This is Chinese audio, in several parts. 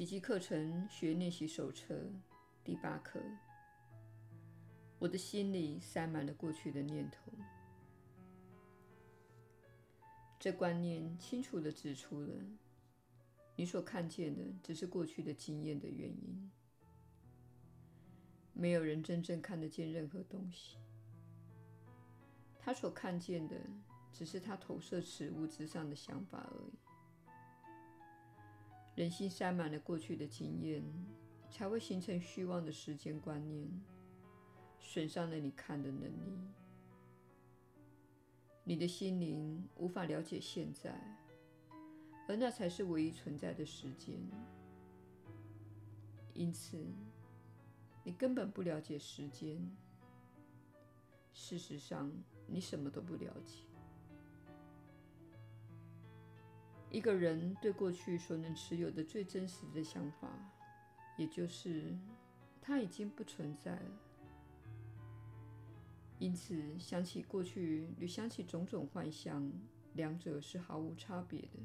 奇迹课程学练习手册第八课。我的心里塞满了过去的念头。这观念清楚地指出了，你所看见的只是过去的经验的原因。没有人真正看得见任何东西，他所看见的只是他投射此物之上的想法而已。人心塞满了过去的经验，才会形成虚妄的时间观念，损伤了你看的能力。你的心灵无法了解现在，而那才是唯一存在的时间。因此，你根本不了解时间。事实上，你什么都不了解。一个人对过去所能持有的最真实的想法，也就是它已经不存在了。因此，想起过去与想起种种幻象，两者是毫无差别的。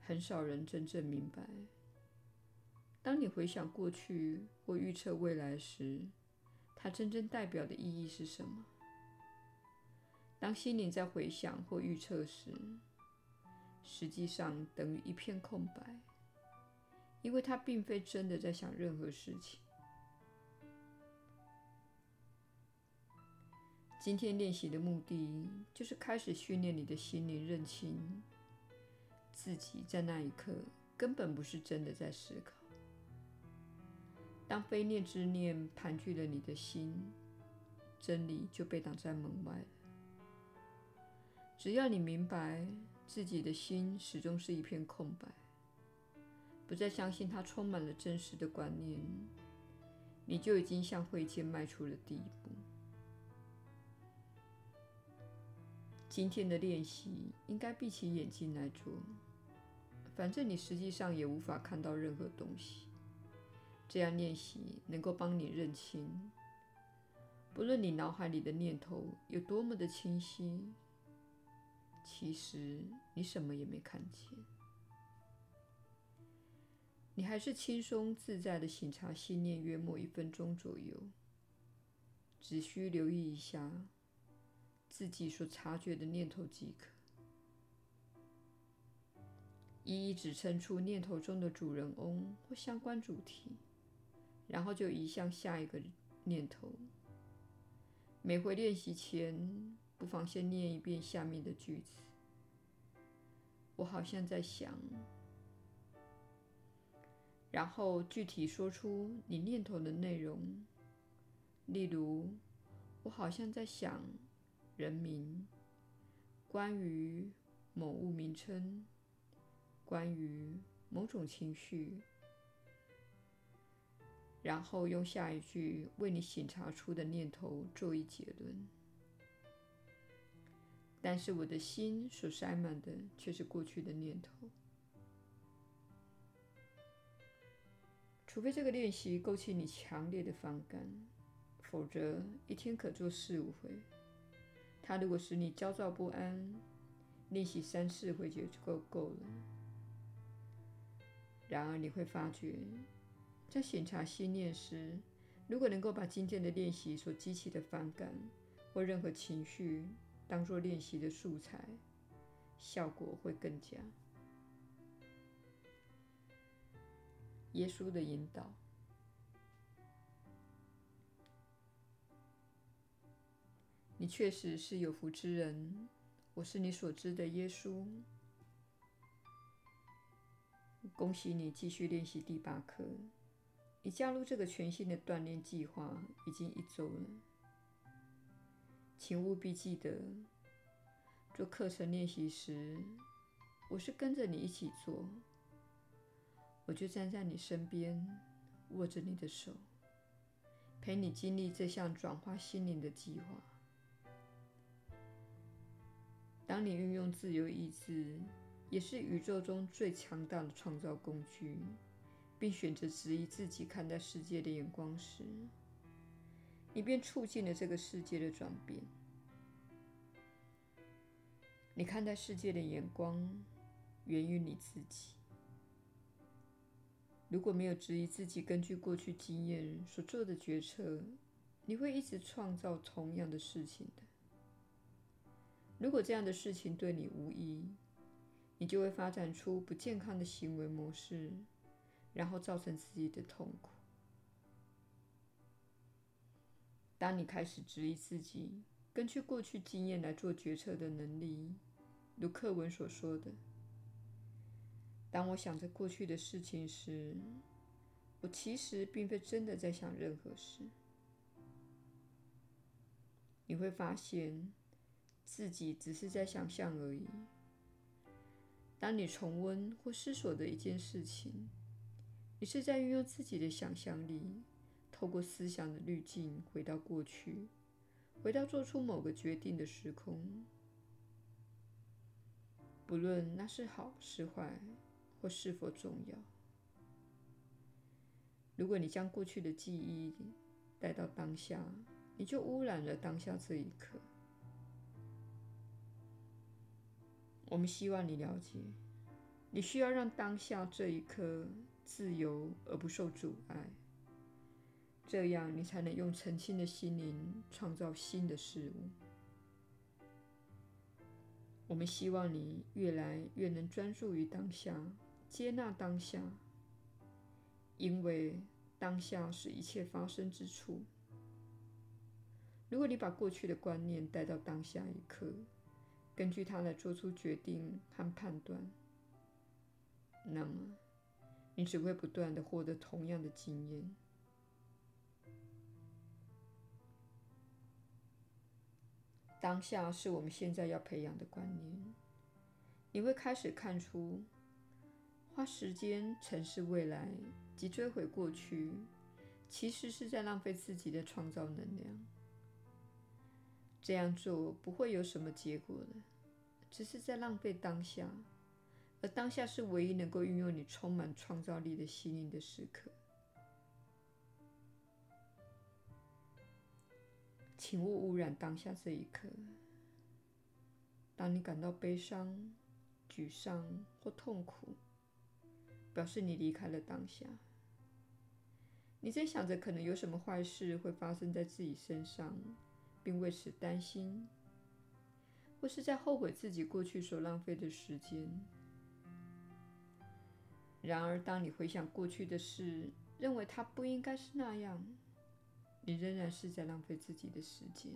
很少人真正明白，当你回想过去或预测未来时，它真正代表的意义是什么。当心灵在回想或预测时，实际上等于一片空白，因为它并非真的在想任何事情。今天练习的目的，就是开始训练你的心灵认清自己在那一刻根本不是真的在思考。当非念之念盘踞了你的心，真理就被挡在门外。只要你明白自己的心始终是一片空白，不再相信它充满了真实的观念，你就已经向慧见迈出了第一步。今天的练习应该闭起眼睛来做，反正你实际上也无法看到任何东西。这样练习能够帮你认清，不论你脑海里的念头有多么的清晰。其实你什么也没看见，你还是轻松自在的醒察信念约莫一分钟左右，只需留意一下自己所察觉的念头即可，一一指称出念头中的主人翁或相关主题，然后就移向下一个念头。每回练习前，不妨先念一遍下面的句子。我好像在想，然后具体说出你念头的内容。例如，我好像在想人名，关于某物名称，关于某种情绪，然后用下一句为你省察出的念头做一结论。但是我的心所塞满的却是过去的念头。除非这个练习勾起你强烈的反感，否则一天可做四五回。它如果使你焦躁不安，练习三四回就够够了。然而你会发觉，在审查心念时，如果能够把今天的练习所激起的反感或任何情绪，当做练习的素材，效果会更佳。耶稣的引导，你确实是有福之人。我是你所知的耶稣。恭喜你继续练习第八课。你加入这个全新的锻炼计划已经一周了。请务必记得，做课程练习时，我是跟着你一起做，我就站在你身边，握着你的手，陪你经历这项转化心灵的计划。当你运用自由意志，也是宇宙中最强大的创造工具，并选择质疑自己看待世界的眼光时，你便促进了这个世界的转变。你看待世界的眼光源于你自己，如果没有质疑自己根据过去经验所做的决策，你会一直创造同样的事情的。如果这样的事情对你无益，你就会发展出不健康的行为模式，然后造成自己的痛苦。当你开始质疑自己根据过去经验来做决策的能力，如课文所说的。当我想着过去的事情时，我其实并非真的在想任何事。你会发现自己只是在想象而已。当你重温或思索的一件事情，你是在运用自己的想象力，透过思想的滤镜回到过去，回到做出某个决定的时空。不论那是好是坏。或是否重要？如果你将过去的记忆带到当下，你就污染了当下这一刻。我们希望你了解，你需要让当下这一刻自由而不受阻碍，这样你才能用澄清的心灵创造新的事物。我们希望你越来越能专注于当下。接纳当下，因为当下是一切发生之处。如果你把过去的观念带到当下一刻，根据它来做出决定和判断，那么你只会不断地获得同样的经验。当下是我们现在要培养的观念。你会开始看出。花时间沉思未来及追悔过去，其实是在浪费自己的创造能量。这样做不会有什么结果的，只是在浪费当下，而当下是唯一能够运用你充满创造力的心灵的时刻。请勿污染当下这一刻。当你感到悲伤、沮丧或痛苦，表示你离开了当下，你在想着可能有什么坏事会发生在自己身上，并为此担心，或是在后悔自己过去所浪费的时间。然而，当你回想过去的事，认为它不应该是那样，你仍然是在浪费自己的时间。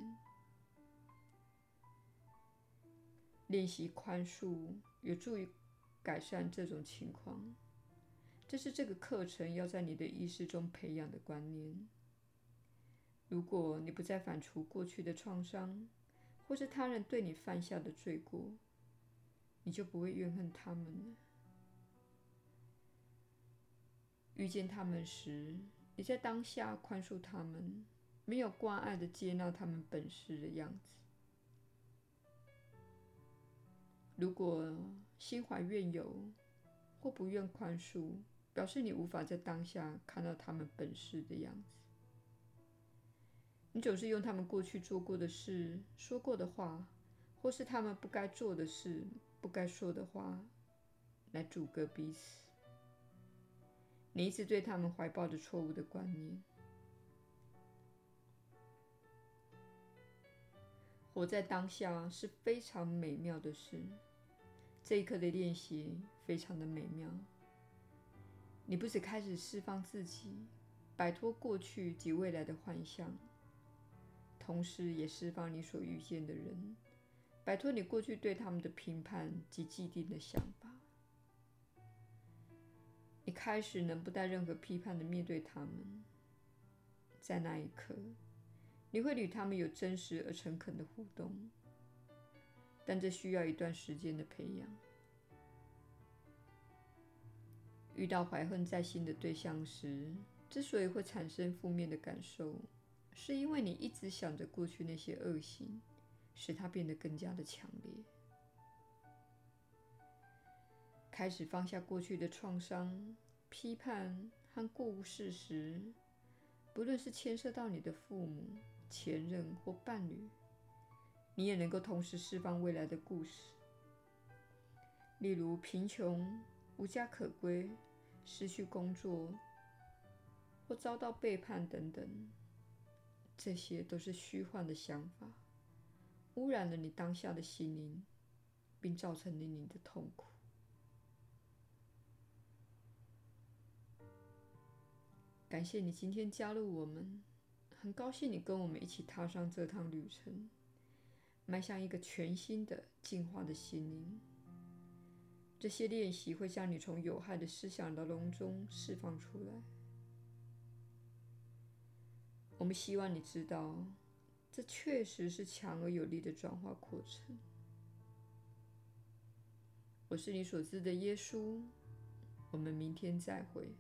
练习宽恕有助于改善这种情况。这是这个课程要在你的意识中培养的观念。如果你不再反刍过去的创伤，或是他人对你犯下的罪过，你就不会怨恨他们了。遇见他们时，你在当下宽恕他们，没有挂碍地接纳他们本是的样子。如果心怀怨尤或不愿宽恕，表示你无法在当下看到他们本是的样子。你总是用他们过去做过的事、说过的话，或是他们不该做的事、不该说的话，来阻隔彼此。你一直对他们怀抱着错误的观念。活在当下是非常美妙的事。这一刻的练习非常的美妙。你不止开始释放自己，摆脱过去及未来的幻象，同时也释放你所遇见的人，摆脱你过去对他们的评判及既定的想法。你开始能不带任何批判的面对他们，在那一刻，你会与他们有真实而诚恳的互动，但这需要一段时间的培养。遇到怀恨在心的对象时，之所以会产生负面的感受，是因为你一直想着过去那些恶行，使它变得更加的强烈。开始放下过去的创伤、批判和过误事实，不论是牵涉到你的父母、前任或伴侣，你也能够同时释放未来的故事，例如贫穷、无家可归。失去工作或遭到背叛等等，这些都是虚幻的想法，污染了你当下的心灵，并造成了你的痛苦。感谢你今天加入我们，很高兴你跟我们一起踏上这趟旅程，迈向一个全新的、进化的心灵。这些练习会将你从有害的思想牢笼中释放出来。我们希望你知道，这确实是强而有力的转化过程。我是你所知的耶稣。我们明天再会。